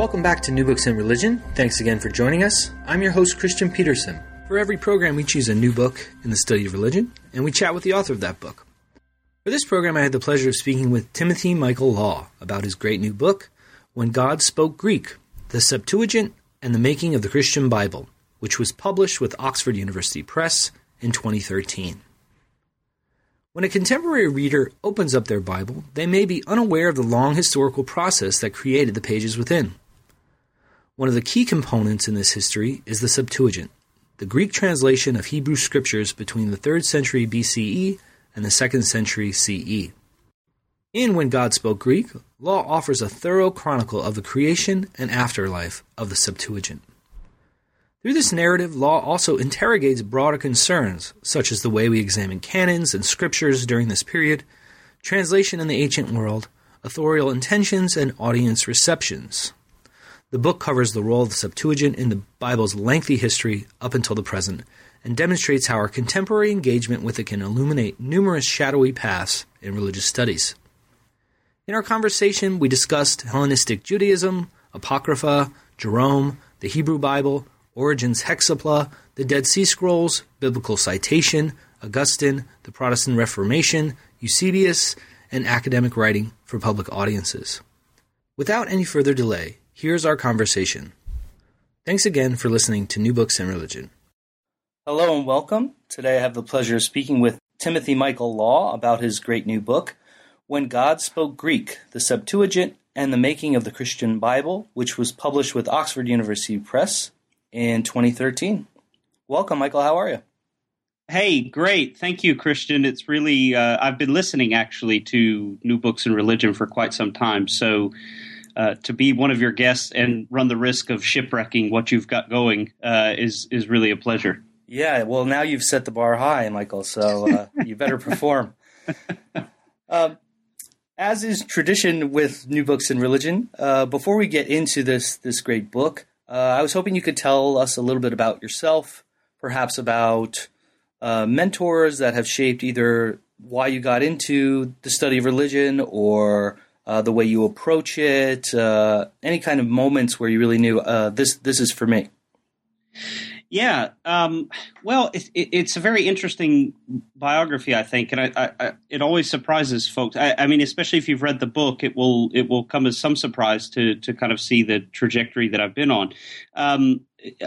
Welcome back to New Books in Religion. Thanks again for joining us. I'm your host, Christian Peterson. For every program, we choose a new book in the study of religion, and we chat with the author of that book. For this program, I had the pleasure of speaking with Timothy Michael Law about his great new book, When God Spoke Greek The Septuagint and the Making of the Christian Bible, which was published with Oxford University Press in 2013. When a contemporary reader opens up their Bible, they may be unaware of the long historical process that created the pages within. One of the key components in this history is the Septuagint, the Greek translation of Hebrew scriptures between the 3rd century BCE and the 2nd century CE. In When God Spoke Greek, Law offers a thorough chronicle of the creation and afterlife of the Septuagint. Through this narrative, Law also interrogates broader concerns, such as the way we examine canons and scriptures during this period, translation in the ancient world, authorial intentions, and audience receptions. The book covers the role of the Septuagint in the Bible's lengthy history up until the present and demonstrates how our contemporary engagement with it can illuminate numerous shadowy paths in religious studies. In our conversation, we discussed Hellenistic Judaism, Apocrypha, Jerome, the Hebrew Bible, Origen's Hexapla, the Dead Sea Scrolls, biblical citation, Augustine, the Protestant Reformation, Eusebius, and academic writing for public audiences. Without any further delay, Here's our conversation. Thanks again for listening to New Books in Religion. Hello and welcome. Today I have the pleasure of speaking with Timothy Michael Law about his great new book, When God Spoke Greek The Septuagint and the Making of the Christian Bible, which was published with Oxford University Press in 2013. Welcome, Michael. How are you? Hey, great. Thank you, Christian. It's really, uh, I've been listening actually to New Books in Religion for quite some time. So, uh, to be one of your guests and run the risk of shipwrecking what you've got going uh, is is really a pleasure. Yeah, well, now you've set the bar high, Michael. So uh, you better perform. Um, as is tradition with new books in religion, uh, before we get into this this great book, uh, I was hoping you could tell us a little bit about yourself, perhaps about mentors that have shaped either why you got into the study of religion or uh, the way you approach it, uh, any kind of moments where you really knew uh, this this is for me. Yeah, um, well, it, it, it's a very interesting biography, I think, and I, I, it always surprises folks. I, I, mean, especially if you've read the book, it will it will come as some surprise to to kind of see the trajectory that I've been on. Um,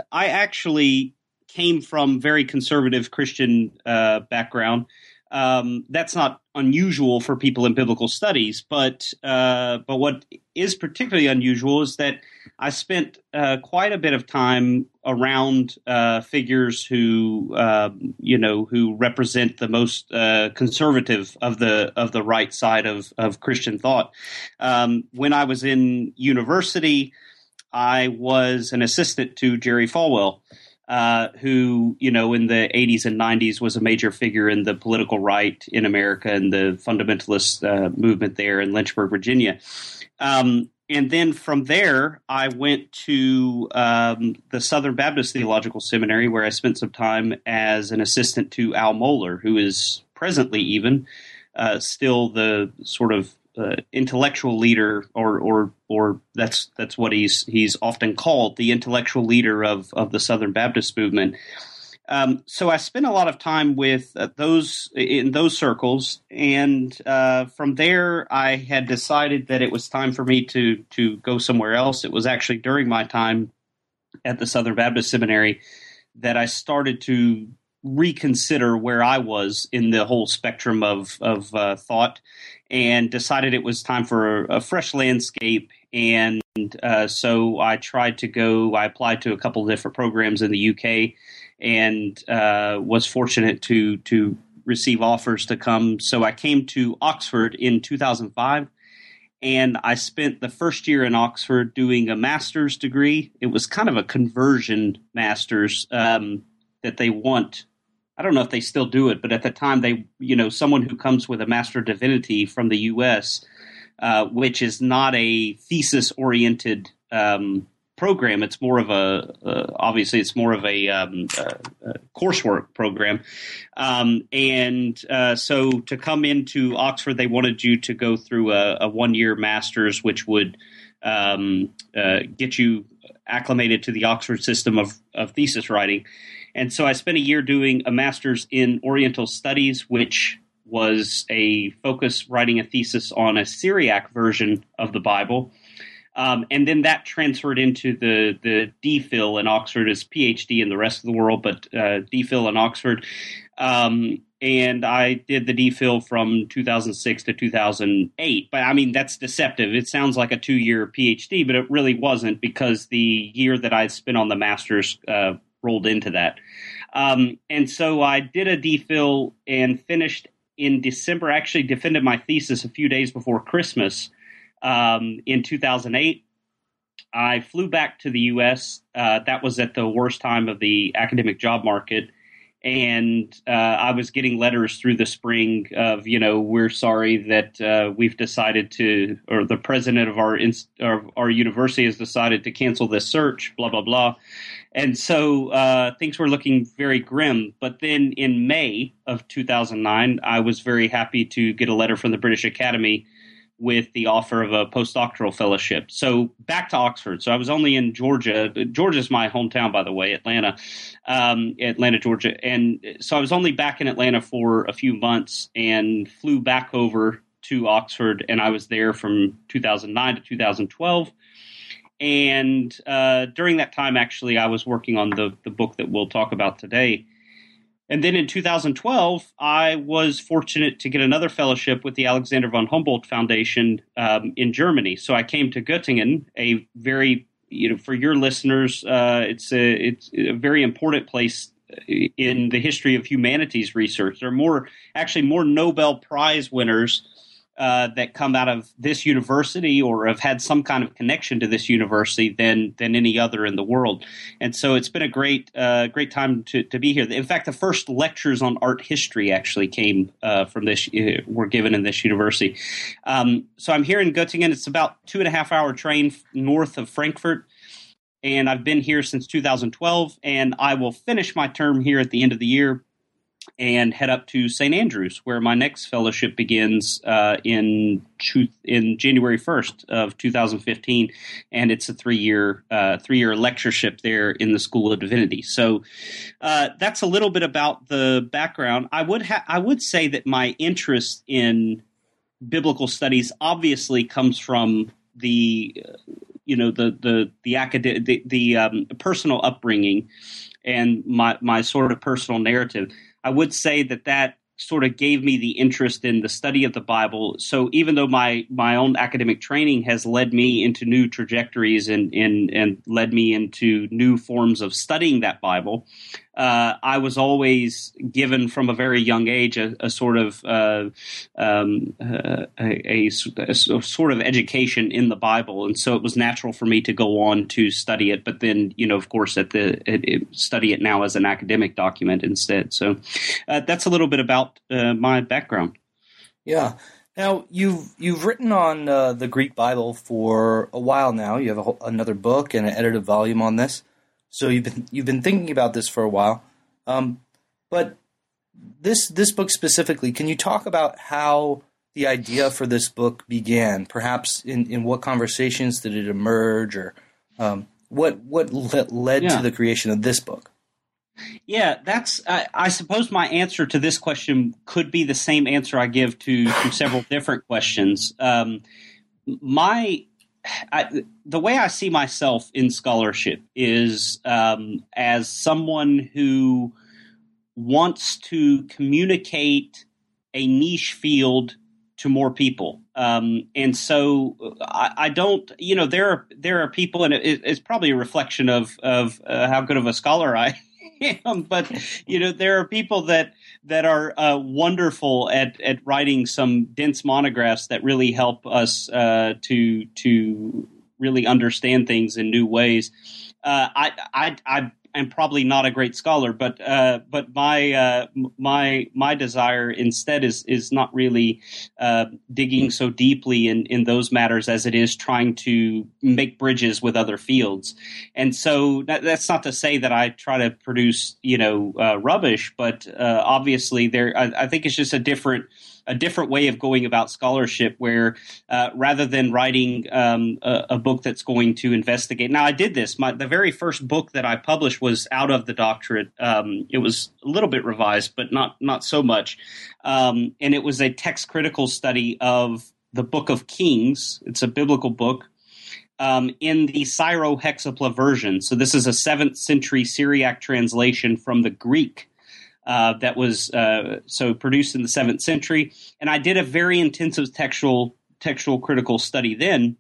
I actually came from very conservative Christian uh, background. Um, that's not unusual for people in biblical studies, but uh, but what is particularly unusual is that I spent uh, quite a bit of time around uh, figures who um, you know who represent the most uh, conservative of the of the right side of of Christian thought. Um, when I was in university, I was an assistant to Jerry Falwell uh, who, you know, in the 80s and 90s was a major figure in the political right in America and the fundamentalist uh, movement there in Lynchburg, Virginia. Um, and then from there, I went to um, the Southern Baptist Theological Seminary, where I spent some time as an assistant to Al Mohler, who is presently even uh, still the sort of uh, intellectual leader, or or or that's that's what he's he's often called, the intellectual leader of of the Southern Baptist movement. Um, so I spent a lot of time with uh, those in those circles, and uh, from there I had decided that it was time for me to to go somewhere else. It was actually during my time at the Southern Baptist Seminary that I started to reconsider where I was in the whole spectrum of of uh, thought, and decided it was time for a, a fresh landscape. And uh, so I tried to go. I applied to a couple of different programs in the UK, and uh, was fortunate to to receive offers to come. So I came to Oxford in 2005 and I spent the first year in Oxford doing a master's degree. It was kind of a conversion master's um, that they want. I don't know if they still do it, but at the time they, you know, someone who comes with a master divinity from the U.S., uh, which is not a thesis oriented um, program. It's more of a uh, obviously it's more of a, um, coursework program, um, and uh, so to come into Oxford, they wanted you to go through a, a one year master's, which would um, uh, get you acclimated to the Oxford system of, of thesis writing. And so I spent a year doing a master's in Oriental Studies, which was a focus writing a thesis on a Syriac version of the Bible. Um, and then that transferred into the the DPhil in Oxford as PhD in the rest of the world, but uh, DPhil in Oxford. Um, and I did the DPhil from 2006 to 2008. But I mean, that's deceptive. It sounds like a two year PhD, but it really wasn't because the year that I spent on the master's uh, rolled into that. Um, and so I did a DPhil and finished in December. Actually, defended my thesis a few days before Christmas um, in 2008. I flew back to the U.S. Uh, that was at the worst time of the academic job market. And uh, I was getting letters through the spring of, you know, we're sorry that uh, we've decided to, or the president of our, inst- of our university has decided to cancel this search, blah, blah, blah. And so uh, things were looking very grim. But then in May of 2009, I was very happy to get a letter from the British Academy with the offer of a postdoctoral fellowship. So back to Oxford. So I was only in Georgia. Georgia's my hometown, by the way, Atlanta, um, Atlanta, Georgia. And so I was only back in Atlanta for a few months and flew back over to Oxford. And I was there from 2009 to 2012. And uh, during that time, actually, I was working on the, the book that we'll talk about today. And then in 2012, I was fortunate to get another fellowship with the Alexander von Humboldt Foundation um, in Germany. So I came to Göttingen, a very, you know, for your listeners, uh, it's a it's a very important place in the history of humanities research. There are more, actually, more Nobel Prize winners uh, that come out of this university or have had some kind of connection to this university than than any other in the world. And so it's been a great uh, great time to, to be here. In fact, the first lectures on art history actually came uh, from this uh, were given in this university. Um, so I'm here in Göttingen. It's about two and a half hour train north of Frankfurt. And I've been here since 2012, and I will finish my term here at the end of the year and head up to St. Andrews, where my next fellowship begins uh, in in January first of 2015, and it's a three year uh, three year lectureship there in the School of Divinity. So uh, that's a little bit about the background. I would ha- I would say that my interest in biblical studies obviously comes from the you know the the the academic the, the um, personal upbringing and my my sort of personal narrative I would say that that sort of gave me the interest in the study of the Bible. So even though my my own academic training has led me into new trajectories and and, and led me into new forms of studying that Bible, uh, I was always given from a very young age a, a sort of uh, um, uh, a, a, a, sort of education in the Bible, and so it was natural for me to go on to study it. But then, you know, of course, at the it, it, study it now as an academic document instead. So uh, that's a little bit about uh, my background. Yeah. Now you've you've written on the Greek Bible for a while now. You have another book and an edited volume on this. So you've been you've been thinking about this for a while, um, but this this book specifically, can you talk about how the idea for this book began? Perhaps in, in what conversations did it emerge, or um, what what le- led yeah. to the creation of this book? Yeah, that's. I, I, suppose my answer to this question could be the same answer I give to, to several different questions. Um, my I, the way I see myself in scholarship is um, as someone who wants to communicate a niche field to more people. Um, and so I, I, don't, you know, there are there are people, and it, it's probably a reflection of of uh, how good of a scholar I am, but you know there are people that that are uh, wonderful at at writing some dense monographs that really help us uh, to to really understand things in new ways. Uh, I I I am probably not a great scholar, but uh, but my uh, my my desire instead is is not really uh, digging so deeply in in those matters as it is trying to make bridges with other fields. And so that, that's not to say that I try to produce you know uh, rubbish, but uh, obviously there I, I think it's just a different a different way of going about scholarship where uh, rather than writing um, a, a, book that's going to investigate. Now i did this. My, the very first book that i published was out of the doctorate. Um, it was a little bit revised but not not so much. Um, and it was a text critical study of the book of kings. It's a biblical book um, in the Syro-Hexapla version. So this is a seventh century Syriac translation from the Greek uh, that was uh, so produced in the seventh century. And I did a very intensive textual textual critical study then.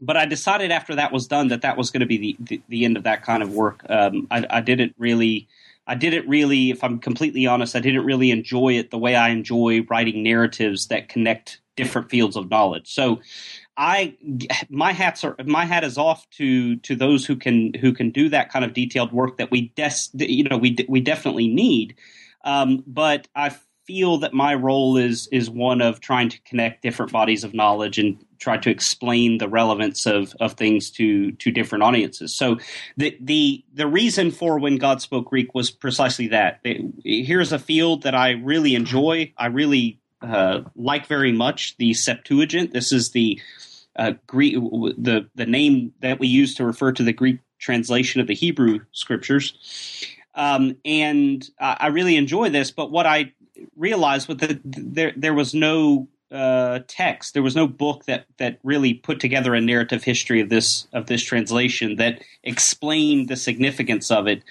But I decided after that was done that that was going to be the, the, the, end of that kind of work. Um, I, I didn't really, I didn't really, if I'm completely honest, I didn't really enjoy it the way I enjoy writing narratives that connect different fields of knowledge. So I my hats are my hat is off to to those who can who can do that kind of detailed work that we des, you know we we definitely need. Um, but I feel that my role is is one of trying to connect different bodies of knowledge and try to explain the relevance of of things to to different audiences. So the the the reason for when God spoke Greek was precisely that. Here's a field that I really enjoy. I really uh, like very much the Septuagint. This is the uh, Greek, the the name that we use to refer to the Greek translation of the Hebrew scriptures. Um, and I, I really enjoy this, but what I realized was that there there was no uh, text, there was no book that that really put together a narrative history of this of this translation that explained the significance of it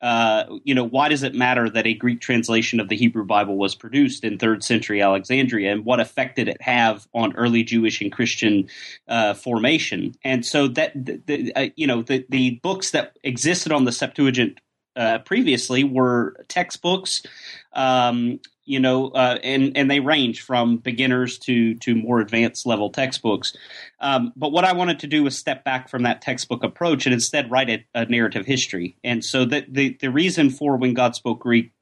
uh, you know, why does it matter that a Greek translation of the Hebrew Bible was produced in third century Alexandria, and what effect did it have on early Jewish and Christian uh, formation? And so that the, the uh, you know the the books that existed on the Septuagint uh, previously were textbooks, um, you know, uh, and and they range from beginners to to more advanced level textbooks. Um, but what I wanted to do was step back from that textbook approach and instead write a, a narrative history. And so that the the reason for when God spoke Greek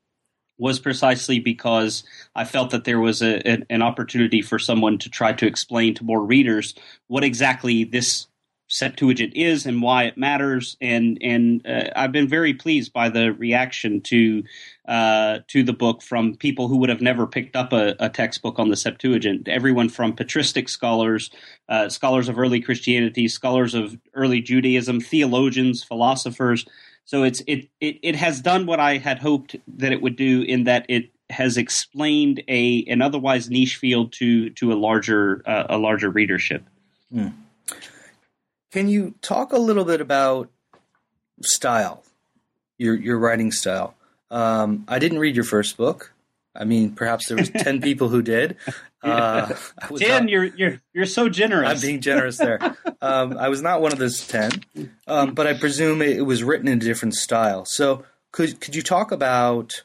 was precisely because I felt that there was a, an opportunity for someone to try to explain to more readers what exactly this Septuagint is and why it matters, and and uh, I've been very pleased by the reaction to uh, to the book from people who would have never picked up a, a textbook on the Septuagint. Everyone from patristic scholars, uh, scholars of early Christianity, scholars of early Judaism, theologians, philosophers. So it's it, it it has done what I had hoped that it would do in that it has explained a an otherwise niche field to to a larger uh, a larger readership. Hmm. Can you talk a little bit about style, your your writing style? Um, I didn't read your first book. I mean, perhaps there was ten people who did. Uh, ten, not, you're you're you're so generous. I'm being generous there. Um, I was not one of those ten, um, but I presume it, it, was written in a different style. So, could could you talk about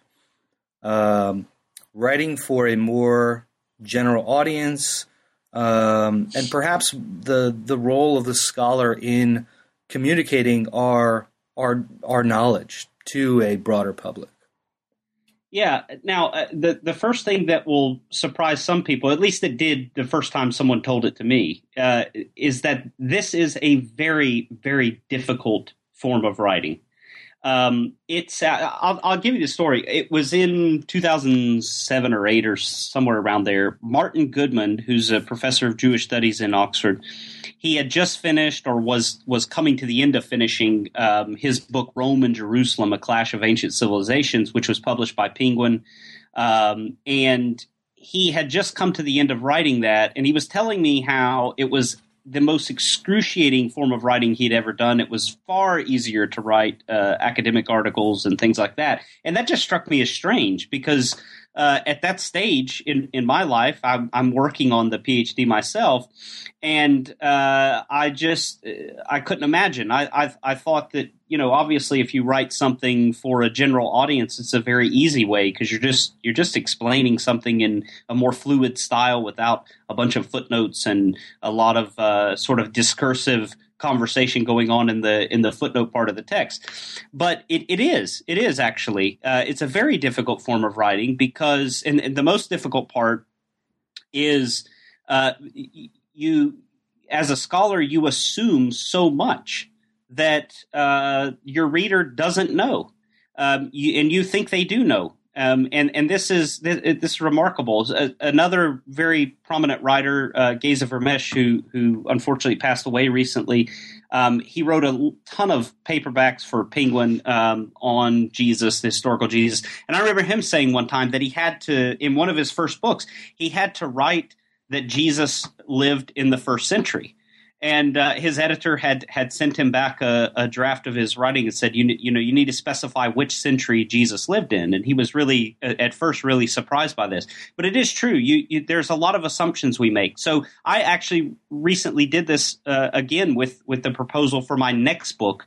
um, writing for a more general audience? Um, and perhaps the the role of the scholar in communicating our our our knowledge to a broader public. Yeah. Now, uh, the the first thing that will surprise some people, at least it did the first time someone told it to me, uh, is that this is a very very difficult form of writing. Um, it's uh, I'll, I'll, give you the story. It was in 2007 or eight or somewhere around there. Martin Goodman, who's a professor of Jewish studies in Oxford, he had just finished or was was coming to the end of finishing um, his book Rome and Jerusalem: A Clash of Ancient Civilizations, which was published by Penguin, um, and he had just come to the end of writing that, and he was telling me how it was the most excruciating form of writing he'd ever done. It was far easier to write uh, academic articles and things like that. And that just struck me as strange because uh, at that stage in, in my life, I'm, I'm working on the PhD myself, and uh, I just I couldn't imagine. I, I I thought that you know obviously if you write something for a general audience, it's a very easy way because you're just you're just explaining something in a more fluid style without a bunch of footnotes and a lot of uh, sort of discursive conversation going on in the in the footnote part of the text. But it, it is it is actually uh, it's a very difficult form of writing because and, and the most difficult part is uh, you as a scholar you assume so much that uh, your reader doesn't know. Um, you, and you think they do know, um, and and this is this, this is remarkable. another very prominent writer, uh, Geza Vermes, who who unfortunately passed away recently. Um, he wrote a ton of paperbacks for Penguin um, on Jesus, the historical Jesus. And I remember him saying one time that he had to, in one of his first books, he had to write that Jesus lived in the first century and uh, his editor had had sent him back a, a, draft of his writing and said, you you know, you need to specify which century Jesus lived in, and he was really at first really surprised by this. But it is true. You, you there's a lot of assumptions we make. So I actually recently did this uh, again with with the proposal for my next book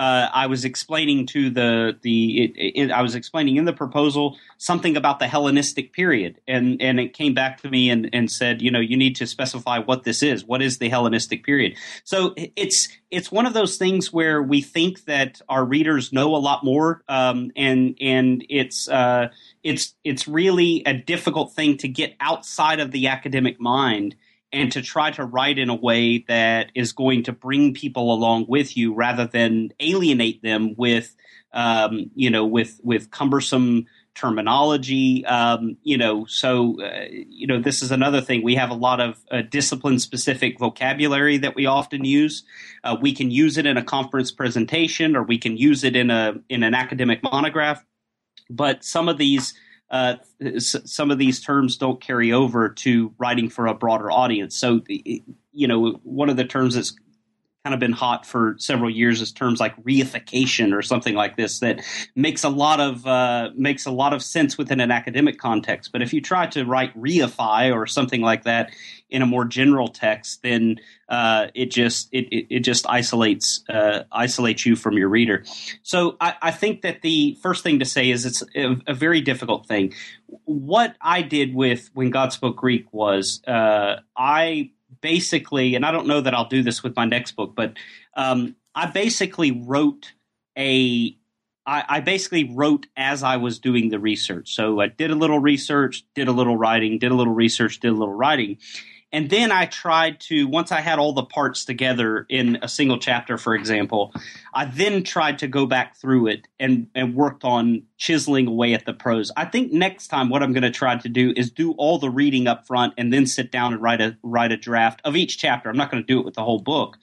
uh, I was explaining to the the it, it, I was explaining in the proposal something about the Hellenistic period, and and it came back to me and and said, you know, you need to specify what this is. What is the Hellenistic period? So it's it's one of those things where we think that our readers know a lot more, um, and and it's uh, it's it's really a difficult thing to get outside of the academic mind and to try to write in a way that is going to bring people along with you rather than alienate them with um, you know with with cumbersome terminology. Um, you know so uh, you know this is another thing. We have a lot of uh, discipline specific vocabulary that we often use. Uh, we can use it in a conference presentation or we can use it in a in an academic monograph. But some of these uh, some of these terms don't carry over to writing for a broader audience. So, you know, one of the terms that's kind of been hot for several years is terms like reification or something like this that makes a lot of uh, makes a lot of sense within an academic context. But if you try to write reify or something like that in a more general text, then uh, it just it, it, it just isolates uh, isolates you from your reader. So I, I, think that the first thing to say is it's a, a, very difficult thing. What I did with when God spoke Greek was uh, I basically, and I don't know that I'll do this with my next book, but um, I basically wrote a. I, I basically wrote as I was doing the research. So I did a little research, did a little writing, did a little research, did a little writing, and then I tried to, once I had all the parts together in a single chapter, for example, I then tried to go back through it and, and worked on chiseling away at the prose. I think next time what I'm going to try to do is do all the reading up front and then sit down and write a write a draft of each chapter. I'm not going to do it with the whole book.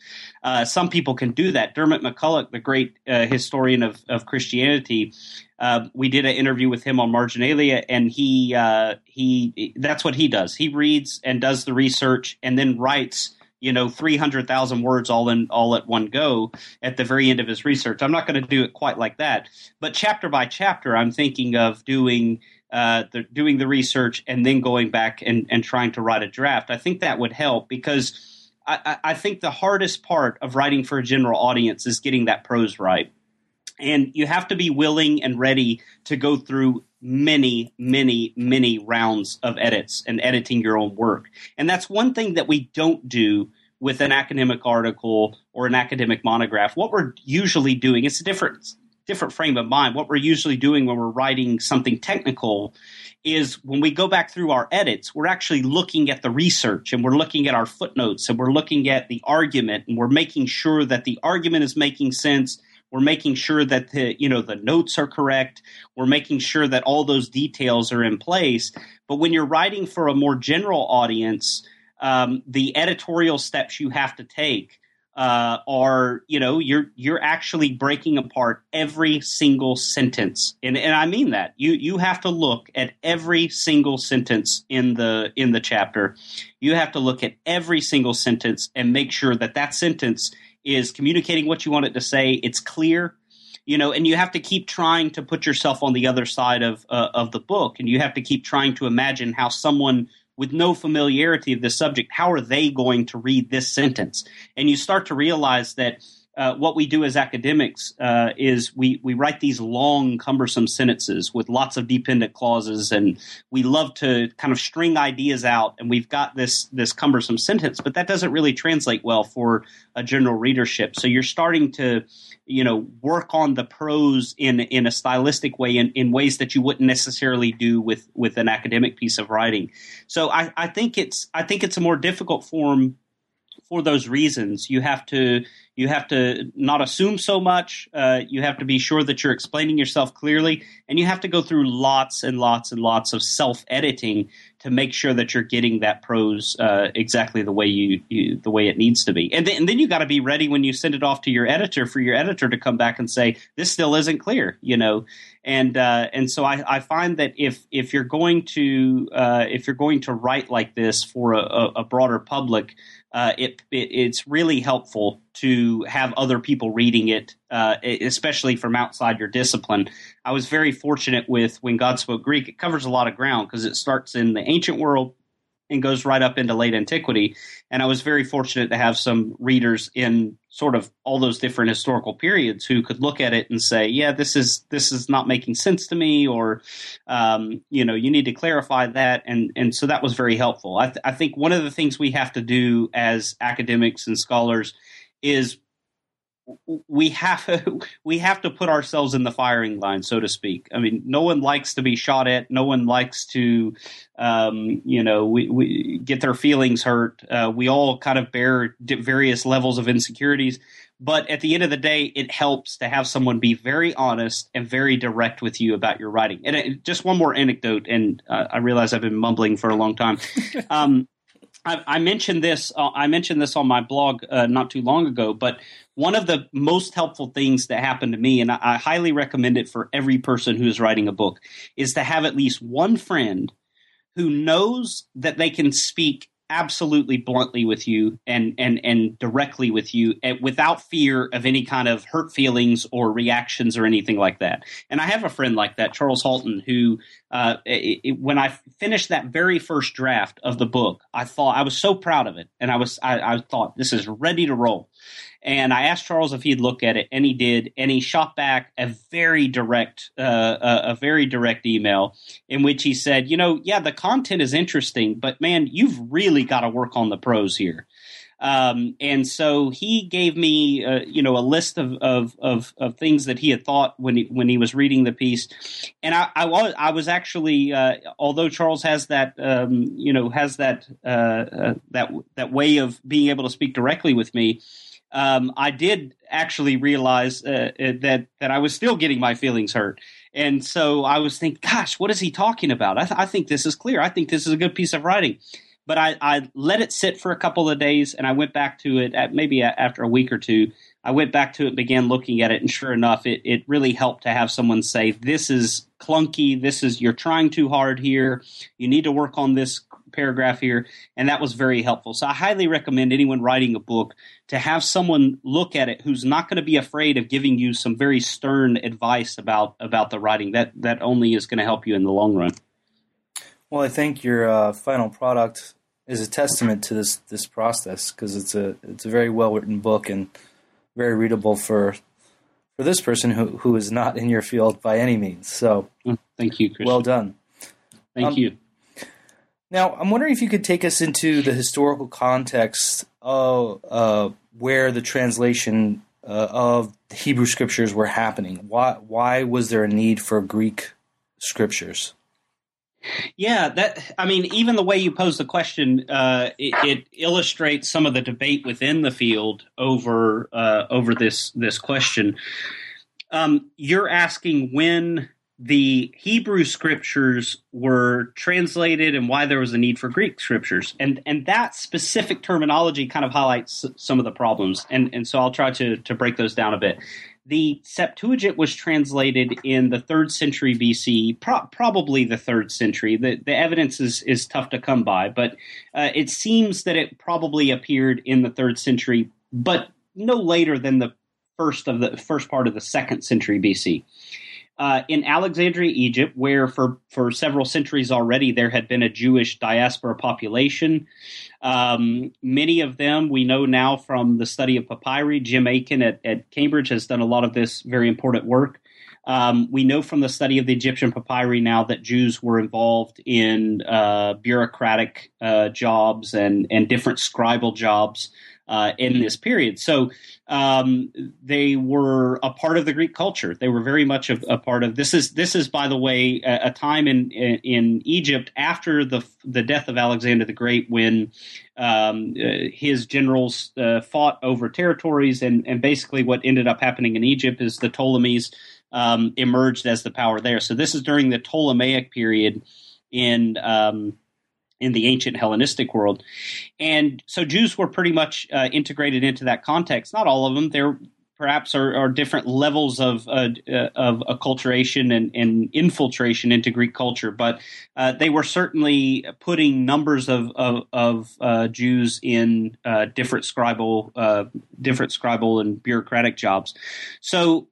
Uh, some people can do that. Diarmaid MacCulloch, the great uh, historian of, of Christianity, uh, we did an interview with him on Marginalia, and he uh, he that's what he does. He reads and does the research, and then writes you know 300,000 words all in all at one go at the very end of his research. I'm not going to do it quite like that, but chapter by chapter, I'm thinking of doing uh, the, doing the research and then going back and, and trying to write a draft. I think that would help because. I, I think the hardest part of writing for a general audience is getting that prose right and you have to be willing and ready to go through many, many, many rounds of edits and editing your own work. And that's one thing that we don't do with an academic article or an academic monograph. What we're usually doing, it's a different different frame of mind. What we're usually doing when we're writing something technical is when we go back through our edits, we're actually looking at the research and we're looking at our footnotes and we're looking at the argument and we're making sure that the argument is making sense we're making sure that the you know the notes are correct. We're making sure that all those details are in place. But when you're writing for a more general audience, um, the editorial steps you have to take uh, are you know you're you're actually breaking apart every single sentence and and I mean that you you have to look at every single sentence in the in the chapter you have to look at every single sentence and make sure that that sentence is communicating what you want it to say. It's clear. you know, and you have to keep trying to put yourself on the other side of uh, of the book, and you have to keep trying to imagine how someone with no familiarity of the subject, how are they going to read this sentence? And you start to realize that uh, what we do as academics uh, is we, we write these long, cumbersome sentences with lots of dependent clauses, and we love to kind of string ideas out. And we've got this this cumbersome sentence, but that doesn't really translate well for a general readership. So you're starting to, you know, work on the prose in in a stylistic way, in, in ways that you wouldn't necessarily do with with an academic piece of writing. So I, I think it's I think it's a more difficult form for those reasons. You have to you have to not assume so much. Uh, you have to be sure that you're explaining yourself clearly, and you have to go through lots and lots and lots of self editing to make sure that you're getting that prose uh, exactly the way you, you, the way it needs to be. And then, and then you got to be ready when you send it off to your editor for your editor to come back and say this still isn't clear, you know. And uh, and so I, I, find that if if you're going to uh, if you're going to write like this for a, a broader public uh, it, it, it's really helpful to have other people reading it, uh, especially from outside your discipline. I was very fortunate with when God spoke Greek. It covers a lot of ground because it starts in the ancient world and goes right up into late antiquity. And I was very fortunate to have some readers in sort of all those different historical periods who could look at it and say, "Yeah, this is this is not making sense to me," or um, you know, you need to clarify that. And and so that was very helpful. I, th- I think one of the things we have to do as academics and scholars is we have we have to put ourselves in the firing line, so to speak. I mean, no one likes to be shot at. No one likes to, um, you know, we, we, get their feelings hurt. Uh, we all kind of bear various levels of insecurities. But at the end of the day, it helps to have someone be very honest and very direct with you about your writing. And it, just one more anecdote, and uh, I realize I've been mumbling for a long time. Um, I, mentioned this. Uh, I mentioned this on my blog uh, not too long ago. But one of the most helpful things that happened to me, and I, I highly recommend it for every person who is writing a book, is to have at least one friend who knows that they can speak absolutely bluntly with you and and and directly with you eh, without fear of any kind of hurt feelings or reactions or anything like that. And I have a friend like that, Charles Halton, who uh, it, it, when I finished that very first draft of the book, I thought I was so proud of it, and I was I, I thought this is ready to roll. And I asked Charles if he'd look at it, and he did. And he shot back a very direct, uh, a, a very direct email in which he said, "You know, yeah, the content is interesting, but man, you've really got to work on the prose here." Um, and so he gave me, uh, you know, a list of, of, of, of, things that he had thought when he, when he was reading the piece. And I, I was, I was actually, uh, although Charles has that, um, you know, has that, uh, uh that, that way of being able to speak directly with me, um, I did actually realize uh, uh, that that I was still getting my feelings hurt, and so I was thinking, "Gosh, what is he talking about?" I, th- I think this is clear. I think this is a good piece of writing. But I, I, let it sit for a couple of days, and I went back to it at maybe after a week or two. I went back to it, began looking at it, and sure enough, it, it really helped to have someone say, "This is clunky. This is you're trying too hard here. You need to work on this paragraph here, and that was very helpful. So I highly recommend anyone writing a book to have someone look at it who's not going to be afraid of giving you some very stern advice about about the writing. That that only is going to help you in the long run. Well, I think your uh, final product is a testament to this this process because it's a it's a very well written book and very readable for for this person who who is not in your field by any means. So, mm, thank you, Christian. Well done. Thank um, you. Now, I'm wondering if you could take us into the historical context of uh, where the translation uh, of the Hebrew scriptures were happening. Why, why was there a need for Greek scriptures? Yeah, that I mean, even the way you pose the question, uh, it, it, illustrates some of the debate within the field over uh, over this this question. Um, you're asking when the Hebrew scriptures were translated and why there was a need for Greek scriptures. And and that specific terminology kind of highlights some of the problems. And and so I'll try to to break those down a bit. The Septuagint was translated in the third century BC, pro- probably the third century. The, the evidence is, is tough to come by, but uh, it seems that it probably appeared in the third century, but no later than the first of the first part of the second century BC. Uh, in Alexandria, Egypt, where for, for several centuries already there had been a Jewish diaspora population. Um, many of them we know now from the study of papyri. Jim Aitken at, at Cambridge has done a lot of this very important work. Um, we know from the study of the Egyptian papyri now that Jews were involved in uh, bureaucratic uh, jobs and, and different scribal jobs uh, in this period. So um, they were a part of the Greek culture. They were very much a, a part of this. Is this is by the way a, a time in, in, in Egypt after the the death of Alexander the Great when um, uh, his generals uh, fought over territories and and basically what ended up happening in Egypt is the Ptolemies um, emerged as the power there. So this is during the Ptolemaic period in um, in the ancient Hellenistic world. And so Jews were pretty much uh, integrated into that context. Not all of them. There perhaps are, are different levels of uh, uh, of acculturation and, and, infiltration into Greek culture, but uh, they were certainly putting numbers of of, of uh, Jews in different scribal different scribal and bureaucratic jobs. So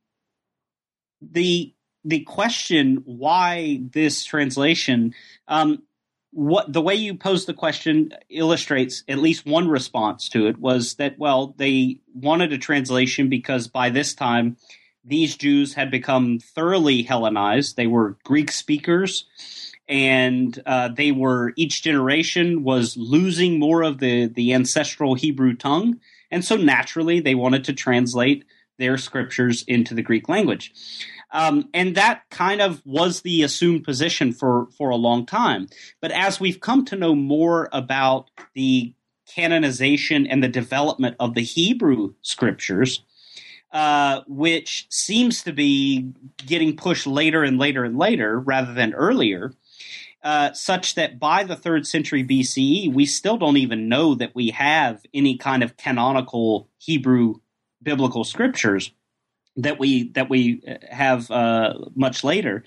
the the question why this translation um, what the way you posed the question illustrates at least one response to it was that well they wanted a translation because by this time these Jews had become thoroughly Hellenized. They were Greek speakers, and uh, they were each generation was losing more of the the ancestral Hebrew tongue, and so naturally they wanted to translate their scriptures into the Greek language. Um, and that kind of was the assumed position for, for a long time. But as we've come to know more about the canonization and the development of the Hebrew scriptures, uh, which seems to be getting pushed later and later and later rather than earlier, uh, such that by the third century BCE, we still don't even know that we have any kind of canonical Hebrew biblical scriptures that we that we have uh, much later.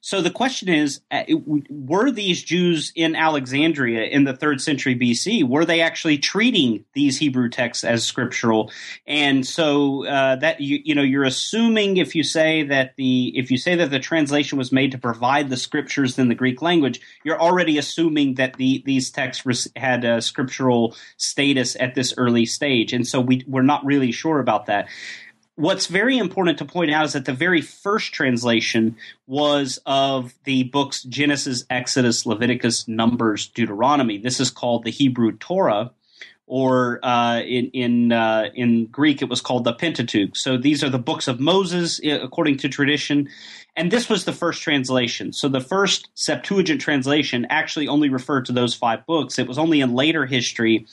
So the question is: uh, Were these Jews in Alexandria in the third century BC? Were they actually treating these Hebrew texts as scriptural? And so uh, that you you know you're assuming if you say that the if you say that the translation was made to provide the scriptures in the Greek language, you're already assuming that the these texts had a scriptural status at this early stage, and so we we're not really sure about that what's very important to point out is that the very first translation was of the books Genesis, Exodus, Leviticus, Numbers, Deuteronomy. This is called the Hebrew Torah, or uh, in in uh, in Greek it was called the Pentateuch. So these are the books of Moses, according to tradition. And this was the first translation. So the first Septuagint translation actually only referred to those five books. It was only in later history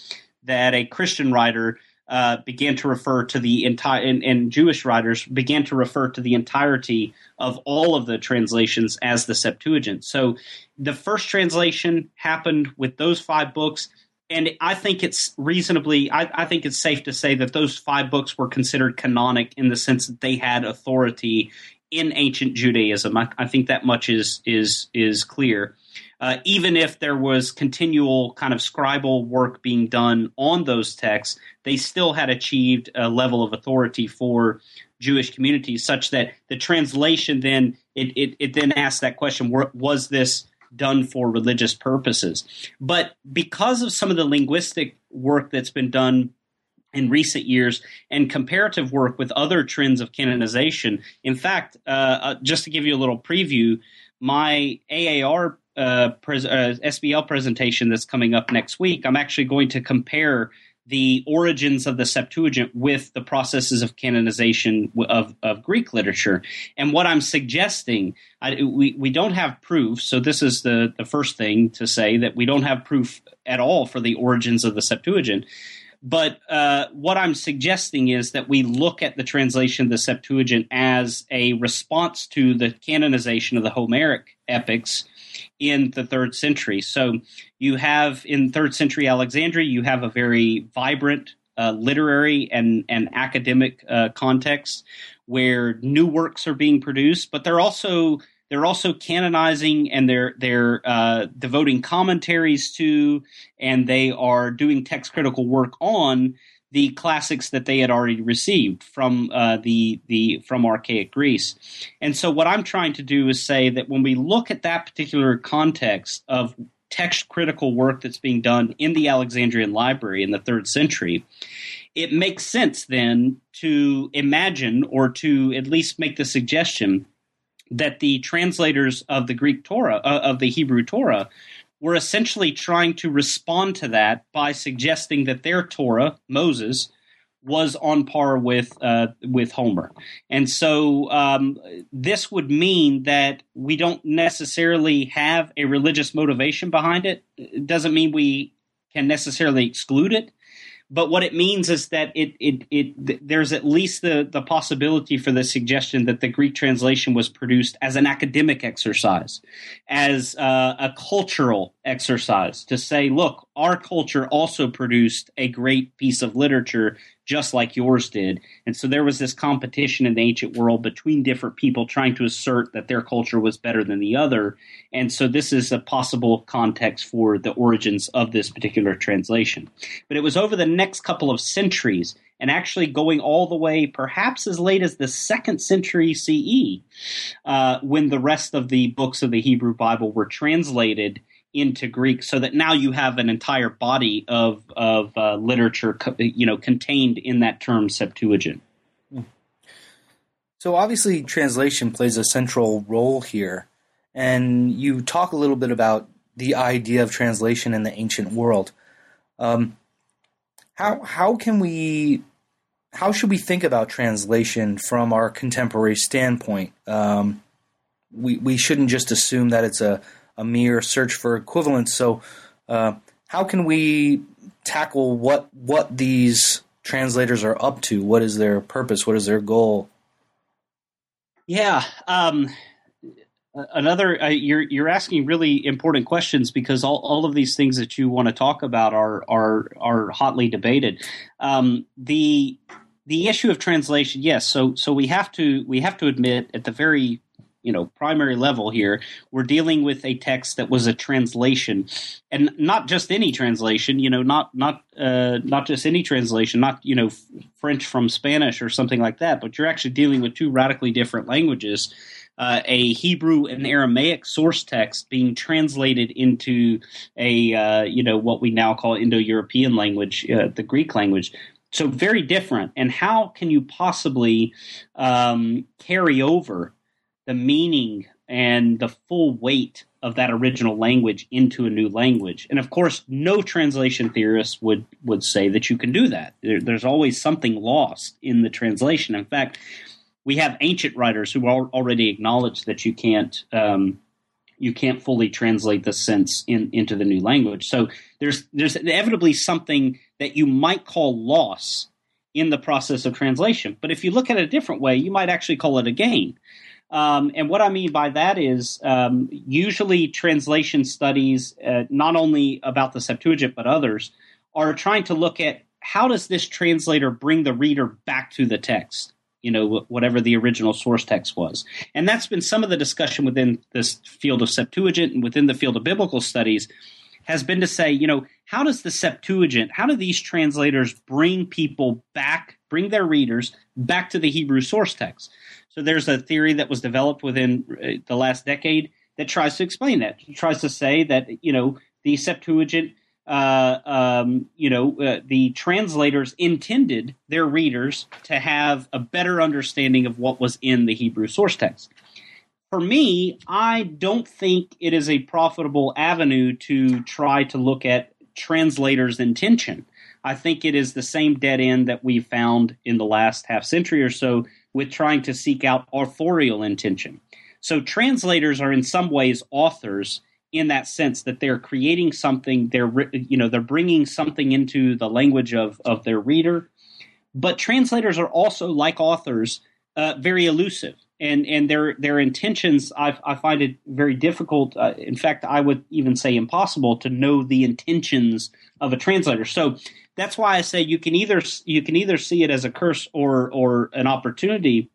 that a Christian writer uh, began to refer to the entire, and, and, Jewish writers began to refer to the entirety of all of the translations as the Septuagint. So the first translation happened with those five books. And I think it's reasonably, I, I think it's safe to say that those five books were considered canonic in the sense that they had authority in ancient Judaism. I, I think that much is is is clear uh, even if there was continual kind of scribal work being done on those texts, they still had achieved a level of authority for Jewish communities, such that the translation then it it, it then asked that question: Was this done for religious purposes? But because of some of the linguistic work that's been done in recent years and comparative work with other trends of canonization. In fact, uh, uh, just to give you a little preview, my AAR uh, pres- uh, SBL presentation that's coming up next week, I'm actually going to compare the origins of the Septuagint with the processes of canonization of, of Greek literature. And what I'm suggesting, I, we, we don't have proof, so this is the, the first thing to say that we don't have proof at all for the origins of the Septuagint. But uh, what I'm suggesting is that we look at the translation of the Septuagint as a response to the canonization of the Homeric epics in the third century. So you have in third century Alexandria, you have a very vibrant uh, literary and, and academic uh, context where new works are being produced, but they're also they're also canonizing and they're they're uh, devoting commentaries to, and they are doing text critical work on the classics that they had already received from uh, the the from archaic Greece. And so, what I'm trying to do is say that when we look at that particular context of text critical work that's being done in the Alexandrian library in the third century, it makes sense then to imagine or to at least make the suggestion that the translators of the Greek Torah, uh, of the Hebrew Torah, were essentially trying to respond to that by suggesting that their Torah, Moses, was on par with uh, with Homer, and so um, this would mean that we don't necessarily have a religious motivation behind it. It doesn't mean we can necessarily exclude it, but what it means is that it, it, it, there's at least the, the possibility for the suggestion that the Greek translation was produced as an academic exercise, as uh, a cultural exercise to say, look, our culture also produced a great piece of literature just like yours did. And so there was this competition in the ancient world between different people trying to assert that their culture was better than the other. And so this is a possible context for the origins of this particular translation. But it was over the next couple of centuries and actually going all the way perhaps as late as the second century CE uh, when the rest of the books of the Hebrew Bible were translated into Greek, so that now you have an entire body of of uh, literature, you know, contained in that term Septuagint. So obviously, translation plays a central role here, and you talk a little bit about the idea of translation in the ancient world. Um, how how can we how should we think about translation from our contemporary standpoint? Um, we we shouldn't just assume that it's a a mere search for equivalence. So, uh, how can we tackle what what these translators are up to? What is their purpose? What is their goal? Yeah. Um, another uh, you're you're asking really important questions because all, all of these things that you want to talk about are are are hotly debated. Um, the the issue of translation, yes. So so we have to we have to admit at the very you know primary level here we're dealing with a text that was a translation and not just any translation you know not not uh, not just any translation not you know french from spanish or something like that but you're actually dealing with two radically different languages uh, a Hebrew and Aramaic source text being translated into a uh, you know what we now call Indo-European language, uh, the Greek language. So very different. And how can you possibly um, carry over the meaning and the full weight of that original language into a new language. And of course, no translation theorist would would say that you can do that. There, there's always something lost in the translation. In fact, we have ancient writers who already acknowledge that you can't um, you can't fully translate the sense in, into the new language. So there's there's inevitably something that you might call loss in the process of translation. But if you look at it a different way, you might actually call it a gain. Um, and what I mean by that is um, usually translation studies, uh, not only about the Septuagint but others, are trying to look at how does this translator bring the reader back to the text, you know, whatever the original source text was. And that's been some of the discussion within this field of Septuagint and within the field of biblical studies has been to say, you know, how does the Septuagint, how do these translators bring people back, bring their readers back to the Hebrew source text? So there's a theory that was developed within uh, the last decade that tries to explain that. It tries to say that you know the Septuagint, uh, um, you know, uh, the translators intended their readers to have a better understanding of what was in the Hebrew source text. For me, I don't think it is a profitable avenue to try to look at translators' intention. I think it is the same dead end that we found in the last half century or so with trying to seek out authorial intention. So translators are in some ways authors in that sense that they're creating something they're you know they're bringing something into the language of of their reader but translators are also like authors uh, very elusive and and their their intentions I, I find it very difficult uh, in fact I would even say impossible to know the intentions of a translator so that's why I say you can either you can either see it as a curse or or an opportunity.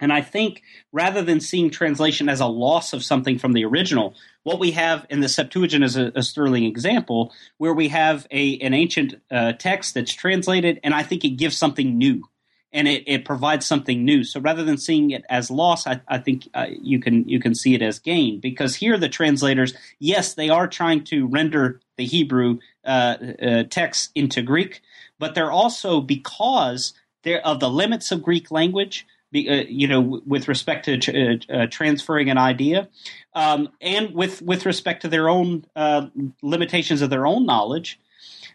And I think rather than seeing translation as a loss of something from the original, what we have in the Septuagint is a, a sterling example where we have a an ancient uh, text that's translated, and I think it gives something new and it, it provides something new. So rather than seeing it as loss, I, I think uh, you can you can see it as gain because here the translators, yes, they are trying to render the Hebrew uh, uh, text into Greek, but they're also because they're of the limits of Greek language. Uh, you know, with respect to uh, uh, transferring an idea, um, and with with respect to their own limitations of their own knowledge,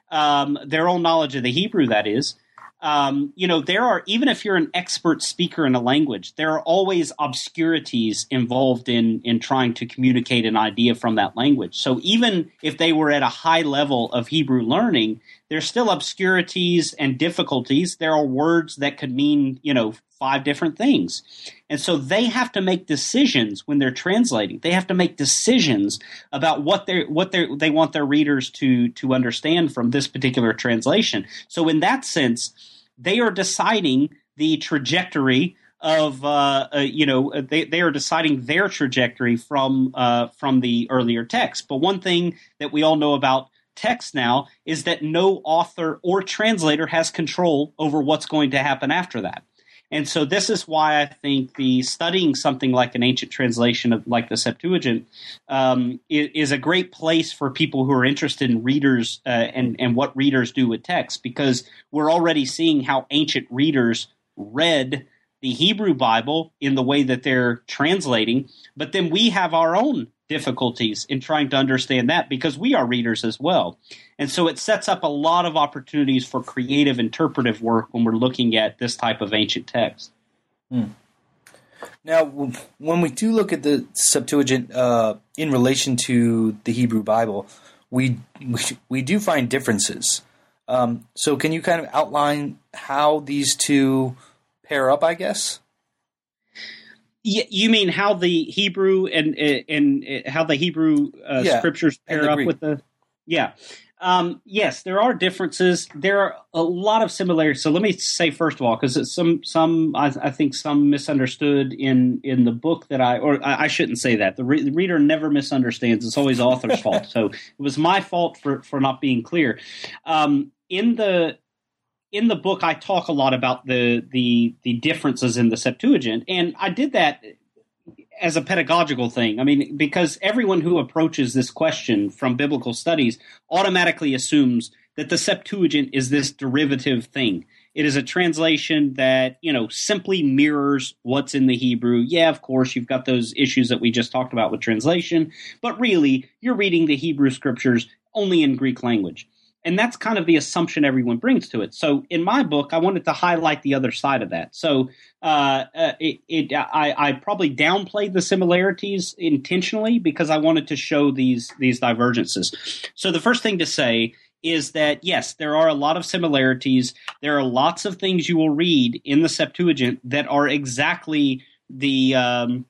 um, their own knowledge of the Hebrew, that is, um, you know, there are even if you're an expert speaker in a language, there are always obscurities involved in in trying to communicate an idea from that language. So even if they were at a high level of Hebrew learning, there's still obscurities and difficulties. There are words that could mean, you know, five different things. And so they have to make decisions when they're translating. They have to make decisions about what they what they they want their readers to to understand from this particular translation. So in that sense, they are deciding the trajectory of uh, uh, you know they, they are deciding their trajectory from uh, from the earlier text. But one thing that we all know about text now is that no author or translator has control over what's going to happen after that. And so this is why I think the studying something like an ancient translation of like the Septuagint um, is, is, a great place for people who are interested in readers uh, and and what readers do with text because we're already seeing how ancient readers read the Hebrew Bible in the way that they're translating, but then we have our own difficulties in trying to understand that because we are readers as well. And so it sets up a lot of opportunities for creative interpretive work when we're looking at this type of ancient text. Hmm. Now, when we do look at the Septuagint uh, in relation to the Hebrew Bible, we we, we do find differences. Um, so, can you kind of outline how these two pair up? I guess. You mean how the Hebrew and and, how the Hebrew uh, yeah, scriptures pair up Greek. with the? Yeah. Um, yes, there are differences. There are a lot of similarities. So let me say first of all, because some some I, I, think some misunderstood in in the book that I or I, I shouldn't say that. The, re- the, reader never misunderstands. It's always the author's fault. So it was my fault for for not being clear. Um, in the in the book, I talk a lot about the the the differences in the Septuagint, and I did that as a pedagogical thing. I mean, because everyone who approaches this question from biblical studies automatically assumes that the Septuagint is this derivative thing. It is a translation that, you know, simply mirrors what's in the Hebrew. Yeah, of course, you've got those issues that we just talked about with translation, but really, you're reading the Hebrew scriptures only in Greek language. And that's kind of the assumption everyone brings to it. So in my book, I wanted to highlight the other side of that. So uh, uh, it, it, I, I, probably downplayed the similarities intentionally because I wanted to show these these divergences. So the first thing to say is that yes, there are a lot of similarities. There are lots of things you will read in the Septuagint that are exactly the um,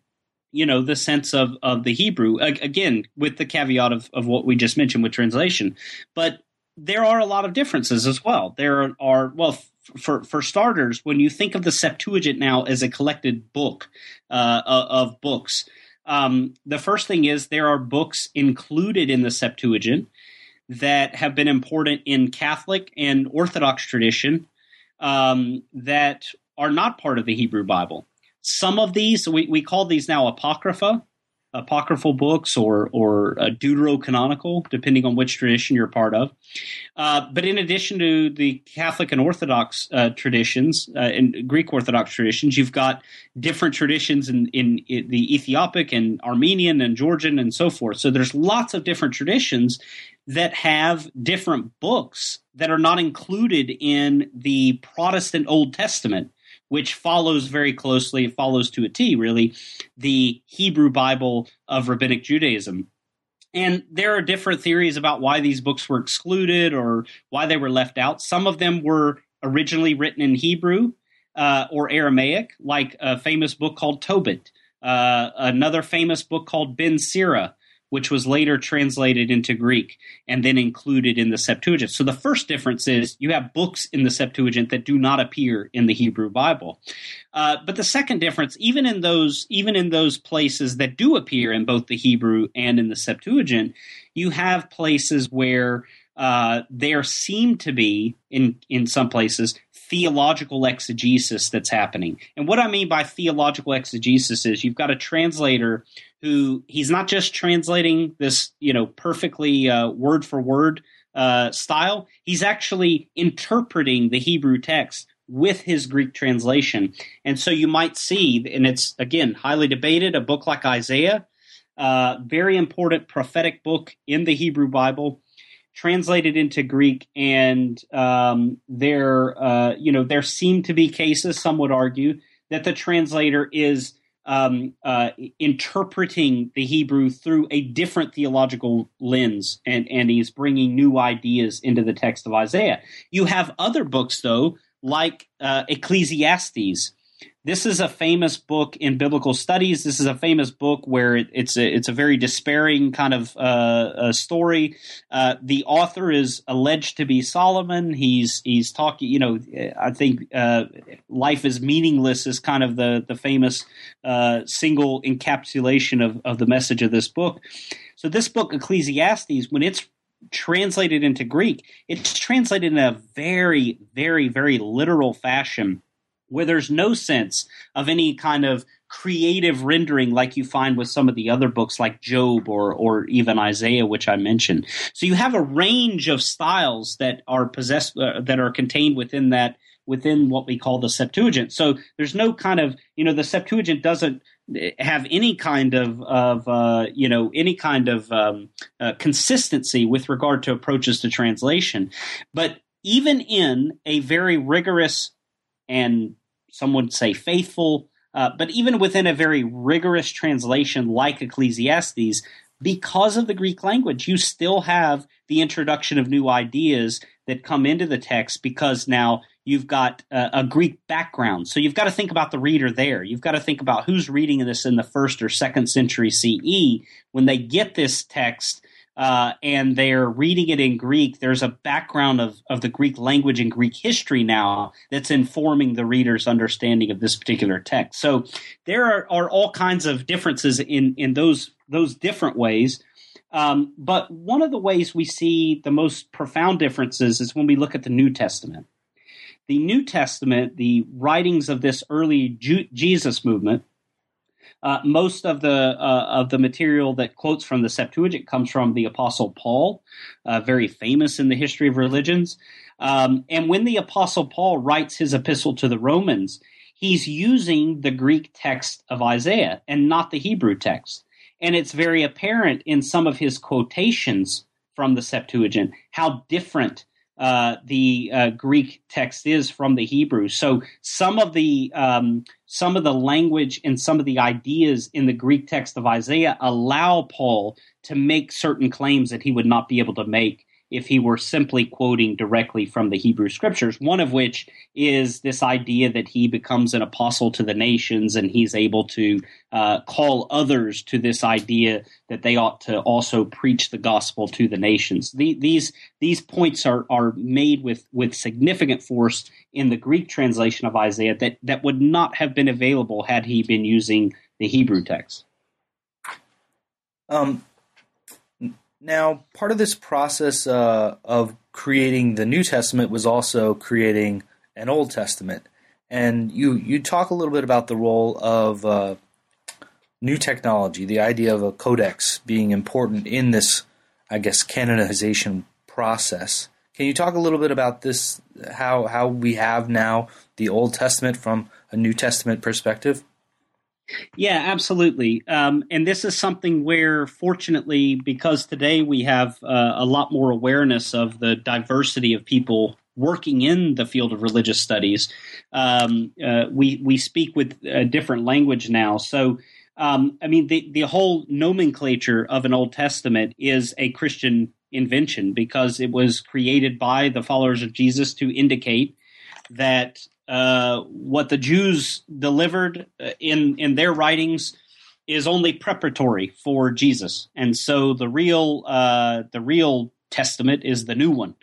you know the sense of of the Hebrew again with the caveat of of what we just mentioned with translation, but there are a lot of differences as well. There are well, for for starters, when you think of the Septuagint now as a collected book uh, of books, um, the first thing is there are books included in the Septuagint that have been important in Catholic and Orthodox tradition um, that are not part of the Hebrew Bible. Some of these we, we call these now apocrypha apocryphal books or or uh, deuterocanonical, depending on which tradition you're part of. Uh, but in addition to the Catholic and Orthodox uh, traditions uh, and Greek Orthodox traditions, you've got different traditions in, in, in, the Ethiopic and Armenian and Georgian and so forth. So there's lots of different traditions that have different books that are not included in the Protestant Old Testament which follows very closely, follows to a T, really, the Hebrew Bible of Rabbinic Judaism. And there are different theories about why these books were excluded or why they were left out. Some of them were originally written in Hebrew uh, or Aramaic, like a famous book called Tobit, uh, another famous book called Ben Sira, which was later translated into Greek and then included in the Septuagint. So the first difference is you have books in the Septuagint that do not appear in the Hebrew Bible. Uh, but the second difference, even in those even in those places that do appear in both the Hebrew and in the Septuagint, you have places where uh, there seem to be in in some places theological exegesis that's happening. And what I mean by theological exegesis is you've got a translator who he's not just translating this, you know, perfectly uh, word for word uh, style. He's actually interpreting the Hebrew text with his Greek translation. And so you might see, and it's again highly debated, a book like Isaiah, uh, very important prophetic book in the Hebrew Bible translated into Greek, and um, there, uh, you know, there seem to be cases. Some would argue that the translator is um, uh, interpreting the Hebrew through a different theological lens, and and he's bringing new ideas into the text of Isaiah. You have other books, though, like uh, Ecclesiastes, this is a famous book in biblical studies. This is a famous book where it, it's a it's a very despairing kind of uh, story. Uh, the author is alleged to be Solomon. He's he's talking. You know, I think uh, life is meaningless is kind of the the famous uh, single encapsulation of of the message of this book. So this book, Ecclesiastes, when it's translated into Greek, it's translated in a very very very literal fashion where there's no sense of any kind of creative rendering like you find with some of the other books like Job or or even Isaiah which I mentioned. So you have a range of styles that are possessed uh, that are contained within that within what we call the Septuagint. So there's no kind of, you know, the Septuagint doesn't have any kind of of uh, you know any kind of um, uh, consistency with regard to approaches to translation. But even in a very rigorous and some would say faithful, uh, but even within a very rigorous translation like Ecclesiastes, because of the Greek language, you still have the introduction of new ideas that come into the text because now you've got a, a Greek background. So you've got to think about the reader there. You've got to think about who's reading this in the first or second century CE when they get this text uh, and they're reading it in Greek, there's a background of, of the Greek language and Greek history now that's informing the reader's understanding of this particular text. So there are, are all kinds of differences in, in those those different ways. Um, but one of the ways we see the most profound differences is when we look at the New Testament. The New Testament, the writings of this early Jesus movement, uh, most of the uh, of the material that quotes from the Septuagint comes from the Apostle Paul, uh, very famous in the history of religions. Um, and when the Apostle Paul writes his epistle to the Romans, he's using the Greek text of Isaiah and not the Hebrew text. And it's very apparent in some of his quotations from the Septuagint how different uh, the uh, Greek text is from the Hebrew. So some of the um, some of the language and some of the ideas in the Greek text of Isaiah allow Paul to make certain claims that he would not be able to make if he were simply quoting directly from the Hebrew scriptures, one of which is this idea that he becomes an apostle to the nations and he's able to uh, call others to this idea that they ought to also preach the gospel to the nations. The, these, these points are, are made with, with significant force in the Greek translation of Isaiah that, that would not have been available had he been using the Hebrew text. Um, now, part of this process uh, of creating the New Testament was also creating an Old Testament, and you you talk a little bit about the role of uh, new technology, the idea of a codex being important in this, I guess, canonization process. Can you talk a little bit about this? How how we have now the Old Testament from a New Testament perspective? Yeah, absolutely. Um, and this is something where, fortunately, because today we have uh, a lot more awareness of the diversity of people working in the field of religious studies, um, uh, we we speak with a different language now. So, um, I mean, the the whole nomenclature of an Old Testament is a Christian invention because it was created by the followers of Jesus to indicate that uh, what the Jews delivered uh, in in their writings is only preparatory for Jesus, and so the real uh, the real Testament is the new one,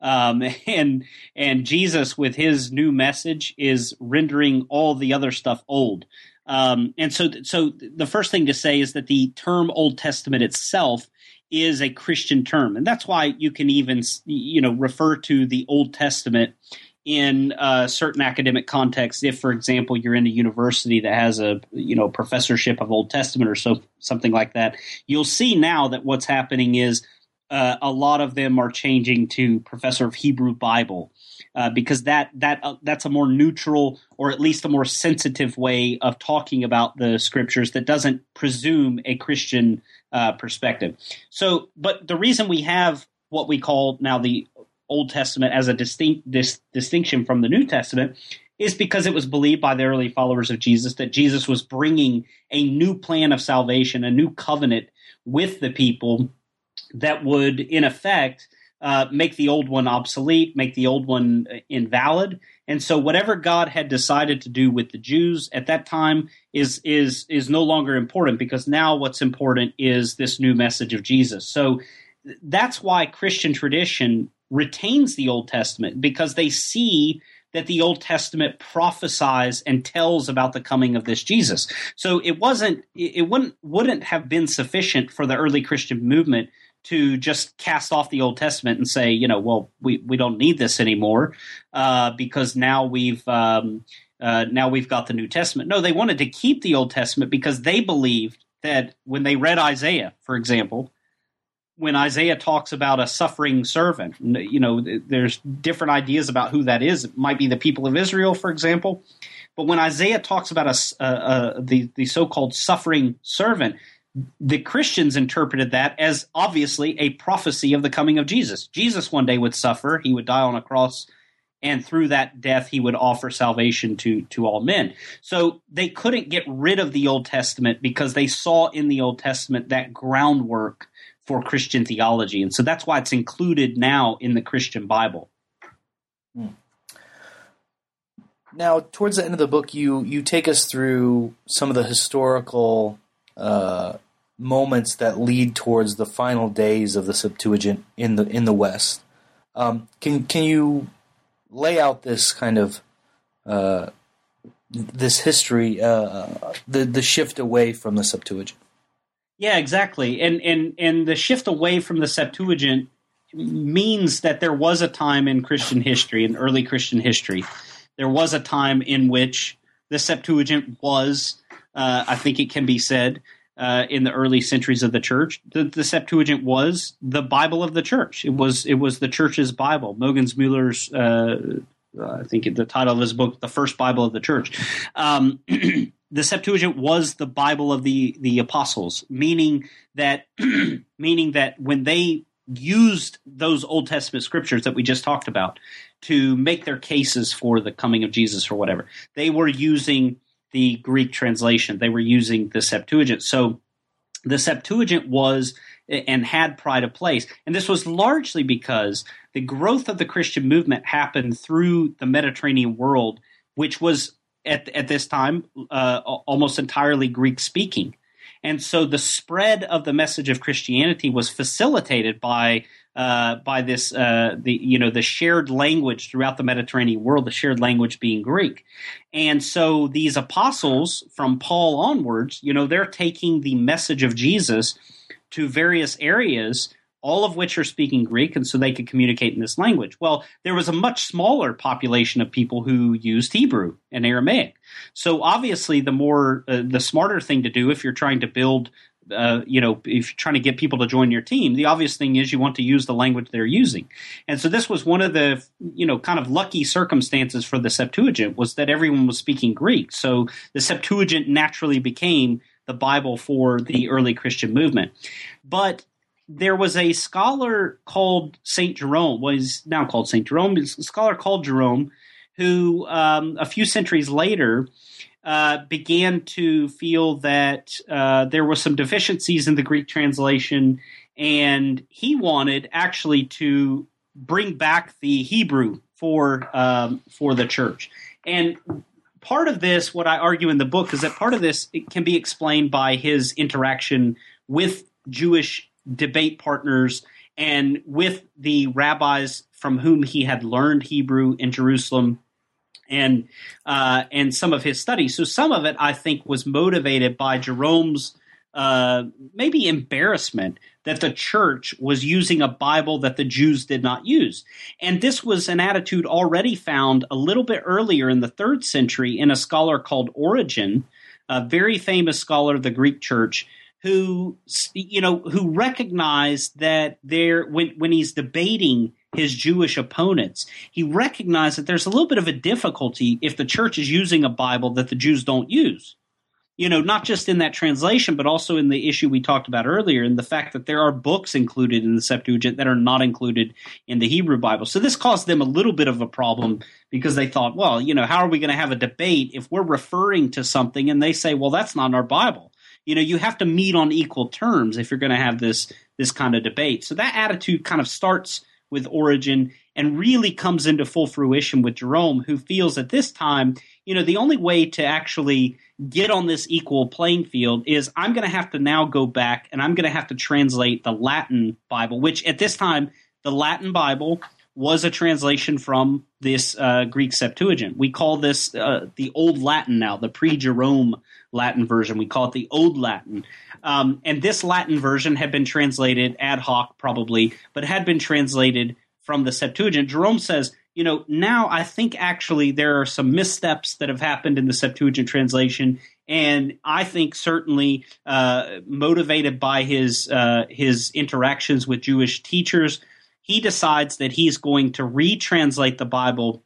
um, and and Jesus with his new message is rendering all the other stuff old. Um, and so, so the first thing to say is that the term Old Testament itself is a Christian term, and that's why you can even you know refer to the Old Testament in certain academic contexts. If, for example, you're in a university that has a you know professorship of Old Testament or so something like that, you'll see now that what's happening is uh, a lot of them are changing to professor of Hebrew Bible. Uh, because that that uh, that's a more neutral or at least a more sensitive way of talking about the scriptures that doesn't presume a Christian uh, perspective. So, but the reason we have what we call now the Old Testament as a distinct dis, distinction from the New Testament is because it was believed by the early followers of Jesus that Jesus was bringing a new plan of salvation, a new covenant with the people that would, in effect, uh, make the old one obsolete, make the old one uh, invalid. And so, whatever God had decided to do with the Jews at that time is is is no longer important because now what's important is this new message of Jesus. So that's why Christian tradition retains the Old Testament because they see that the Old Testament prophesies and tells about the coming of this Jesus. So it wasn't it wouldn't wouldn't have been sufficient for the early Christian movement to just cast off the Old Testament and say, you know, well, we, we don't need this anymore uh, because now we've um, uh, now we've got the New Testament. No, they wanted to keep the Old Testament because they believed that when they read Isaiah, for example, when Isaiah talks about a suffering servant, you know, there's different ideas about who that is. It might be the people of Israel, for example. But when Isaiah talks about a, uh, the, the so-called suffering servant, the Christians interpreted that as obviously a prophecy of the coming of Jesus. Jesus one day would suffer, he would die on a cross, and through that death he would offer salvation to to all men. So they couldn't get rid of the Old Testament because they saw in the Old Testament that groundwork for Christian theology. And so that's why it's included now in the Christian Bible. Hmm. Now, towards the end of the book, you you take us through some of the historical uh, moments that lead towards the final days of the Septuagint in the in the West. Um, can can you lay out this kind of uh, this history, uh, the the shift away from the Septuagint? Yeah, exactly. And and and the shift away from the Septuagint means that there was a time in Christian history, in early Christian history, there was a time in which the Septuagint was, uh, I think it can be said, uh, in the early centuries of the church, the, the, Septuagint was the Bible of the church. It was it was the church's Bible. Mogens Müller's, uh, I think the title of his book, "The First Bible of the Church." Um, the Septuagint was the Bible of the the apostles, meaning that meaning that when they used those Old Testament scriptures that we just talked about to make their cases for the coming of Jesus or whatever, they were using the Greek translation. They were using the Septuagint. So the Septuagint was and had pride of place. And this was largely because the growth of the Christian movement happened through the Mediterranean world, which was at, at this time uh, almost entirely Greek speaking. And so the spread of the message of Christianity was facilitated by uh, by this uh, the you know the shared language throughout the Mediterranean world, the shared language being Greek, and so these apostles from Paul onwards, you know, they're taking the message of Jesus to various areas all of which are speaking Greek, and so they could communicate in this language. Well, there was a much smaller population of people who used Hebrew and Aramaic. So obviously, the more uh, the smarter thing to do if you're trying to build. Uh, you know, if you're trying to get people to join your team, the obvious thing is you want to use the language they're using. And so this was one of the, you know, kind of lucky circumstances for the Septuagint was that everyone was speaking Greek. So the Septuagint naturally became the Bible for the early Christian movement. But there was a scholar called Saint Jerome, was now called Saint Jerome, a scholar called Jerome, who um, a few centuries later uh, began to feel that uh, there were some deficiencies in the Greek translation, and he wanted actually to bring back the Hebrew for um, for the church. And part of this, what I argue in the book, is that part of this can be explained by his interaction with Jewish debate partners and with the rabbis from whom he had learned Hebrew in Jerusalem and uh, and some of his studies. So some of it, I think, was motivated by Jerome's uh, maybe embarrassment that the church was using a Bible that the Jews did not use. And this was an attitude already found a little bit earlier in the third century in a scholar called Origen, a very famous scholar of the Greek church, who you know who recognized that there when when he's debating his Jewish opponents, he recognized that there's a little bit of a difficulty if the church is using a Bible that the Jews don't use you know, not just in that translation, but also in the issue we talked about earlier, and the fact that there are books included in the Septuagint that are not included in the Hebrew Bible. So this caused them a little bit of a problem because they thought, well, you know, how are we going to have a debate if we're referring to something and they say, well, that's not in our Bible? You know, you have to meet on equal terms if you're going to have this this kind of debate. So that attitude kind of starts with Origen and really comes into full fruition with Jerome, who feels at this time, you know, the only way to actually get on this equal playing field is I'm going to have to now go back and I'm going to have to translate the Latin Bible, which at this time, the Latin Bible was a translation from this uh, Greek Septuagint. We call this uh, the Old Latin now, the pre Jerome Latin version. We call it the Old Latin. Um, and this Latin version had been translated ad hoc, probably, but had been translated from the Septuagint. Jerome says, you know, now I think actually there are some missteps that have happened in the Septuagint translation, and I think certainly uh, motivated by his uh, his interactions with Jewish teachers, he decides that he's going to retranslate the Bible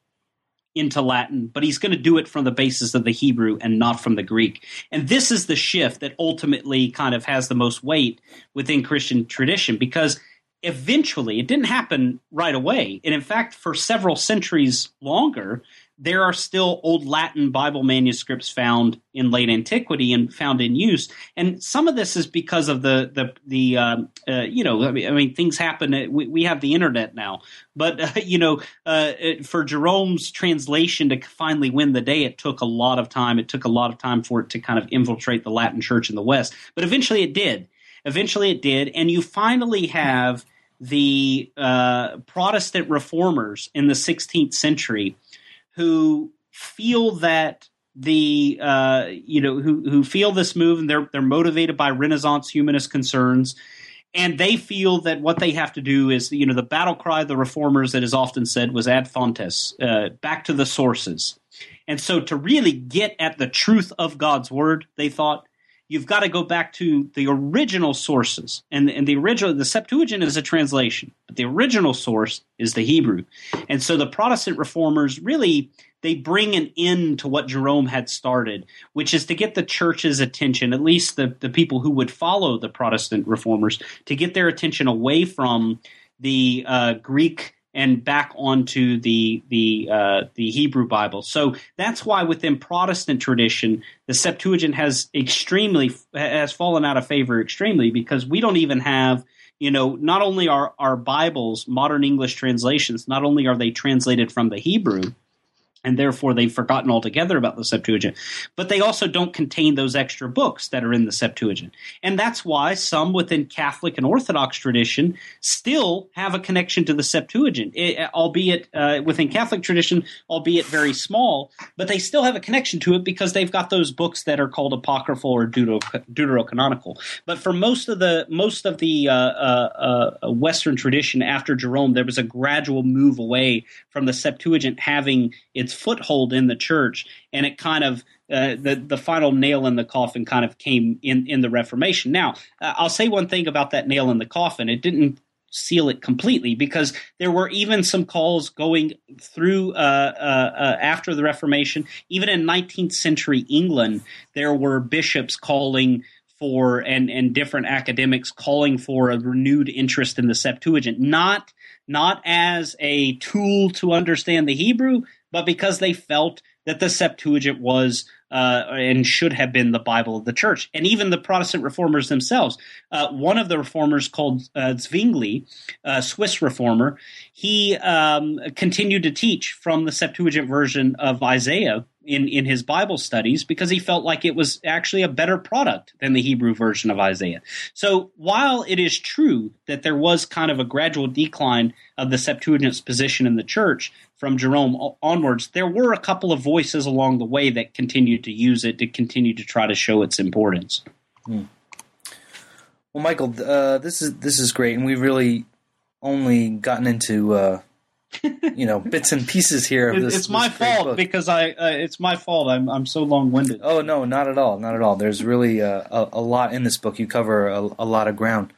into Latin, but he's going to do it from the basis of the Hebrew and not from the Greek. And this is the shift that ultimately kind of has the most weight within Christian tradition because eventually, it didn't happen right away. And in fact, for several centuries longer, there are still old Latin Bible manuscripts found in late antiquity and found in use. And some of this is because of the the the um, uh, you know I mean, I mean, things happen. Uh, we, we have the internet now, but uh, you know uh, for Jerome's translation to finally win the day, it took a lot of time. It took a lot of time for it to kind of infiltrate the Latin Church in the West, but eventually it did. Eventually it did, and you finally have the uh, Protestant reformers in the 16th century who feel that the uh, you know who who feel this move and they're they're motivated by Renaissance humanist concerns, and they feel that what they have to do is you know the battle cry of the reformers that is often said was ad fontes, uh, back to the sources, and so to really get at the truth of God's word, they thought you've got to go back to the original sources. And, and the original, the Septuagint is a translation, but the original source is the Hebrew. And so the Protestant reformers really, they bring an end to what Jerome had started, which is to get the church's attention, at least the, the people who would follow the Protestant reformers, to get their attention away from the uh, Greek and back onto the the uh, the Hebrew Bible. So that's why within Protestant tradition, the Septuagint has extremely has fallen out of favor extremely because we don't even have you know not only are our Bibles modern English translations not only are they translated from the Hebrew and therefore they've forgotten altogether about the Septuagint. But they also don't contain those extra books that are in the Septuagint. And that's why some within Catholic and Orthodox tradition still have a connection to the Septuagint, it, albeit uh, within Catholic tradition, albeit very small, but they still have a connection to it because they've got those books that are called apocryphal or deutero- deuterocanonical. But for most of the most of the uh, uh, uh Western tradition after Jerome, there was a gradual move away from the Septuagint having its foothold in the church, and it kind of uh, the the final nail in the coffin kind of came in in the Reformation. Now, uh, I'll say one thing about that nail in the coffin: it didn't seal it completely because there were even some calls going through uh, uh, uh after the Reformation. Even in 19th century England, there were bishops calling for and and different academics calling for a renewed interest in the Septuagint, not not as a tool to understand the Hebrew, but because they felt that the Septuagint was uh, and should have been the Bible of the church. And even the Protestant reformers themselves. Uh, one of the reformers called uh, Zwingli, a Swiss reformer, he um, continued to teach from the Septuagint version of Isaiah in, in his Bible studies because he felt like it was actually a better product than the Hebrew version of Isaiah. So while it is true that there was kind of a gradual decline of the Septuagint's position in the church from Jerome onwards, there were a couple of voices along the way that continued to use it to continue to try to show its importance. Hmm. Well, Michael, uh, this is this is great, and we've really only gotten into uh, you know bits and pieces here of this. It's my fault book. because I. Uh, it's my fault. I'm I'm so long winded. Oh no, not at all, not at all. There's really uh, a, a, lot in this book. You cover a, a lot of ground.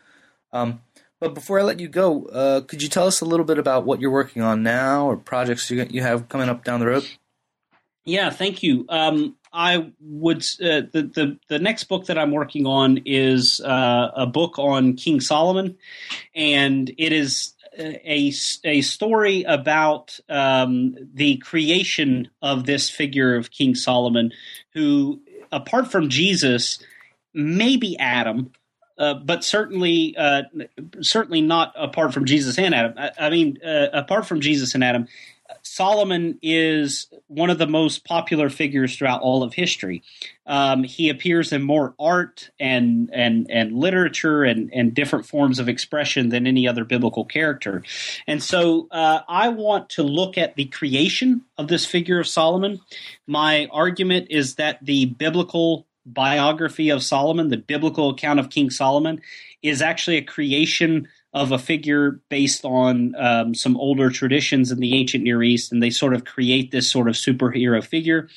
Um, but before I let you go, uh, could you tell us a little bit about what you're working on now, or projects you you have coming up down the road? Yeah, thank you. Um, I would uh, the, the the next book that I'm working on is uh, a book on King Solomon, and it is a, a story about um, the creation of this figure of King Solomon, who, apart from Jesus, maybe Adam, uh, but certainly uh, certainly not apart from Jesus and Adam. I, I mean, uh, apart from Jesus and Adam, Solomon is one of the most popular figures throughout all of history. Um, he appears in more art and and and literature and and different forms of expression than any other biblical character. And so, uh, I want to look at the creation of this figure of Solomon. My argument is that the biblical biography of Solomon, the biblical account of King Solomon, is actually a creation of a figure based on um, some older traditions in the ancient Near East, and they sort of create this sort of superhero figure.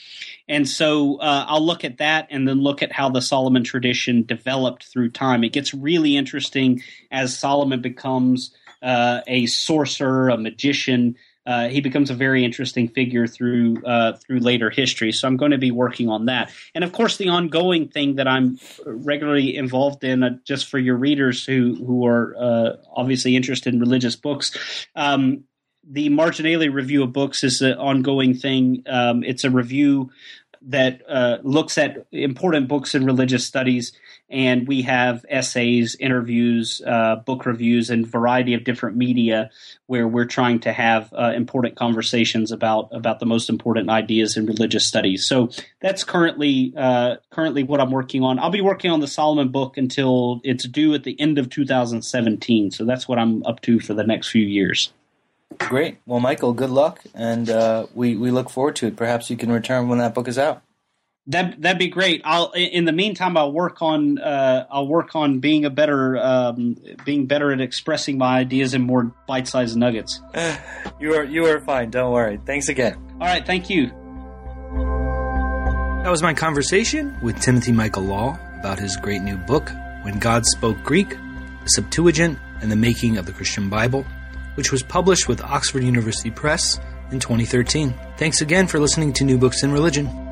And so uh, I'll look at that and then look at how the Solomon tradition developed through time. It gets really interesting as Solomon becomes uh, a sorcerer, a magician, uh, he becomes a very interesting figure through uh, through later history. So I'm going to be working on that, and of course the ongoing thing that I'm regularly involved in, uh, just for your readers who who are uh, obviously interested in religious books. Um, the Marginalia review of books is an ongoing thing. Um, it's a review that uh, looks at important books in religious studies, and we have essays, interviews, uh, book reviews, and variety of different media where we're trying to have uh, important conversations about about the most important ideas in religious studies. So that's currently uh, currently what I'm working on. I'll be working on the Solomon book until it's due at the end of 2017. So that's what I'm up to for the next few years. Great. Well, Michael, good luck, and uh, we we look forward to it. Perhaps you can return when that book is out. That that'd be great. I'll in the meantime I'll work on uh, I'll work on being a better um, being better at expressing my ideas in more bite sized nuggets. you are you are fine. Don't worry. Thanks again. All right. Thank you. That was my conversation with Timothy Michael Law about his great new book, When God Spoke Greek, the Septuagint, and the Making of the Christian Bible which was published with Oxford University Press in 2013. Thanks again for listening to New Books in Religion.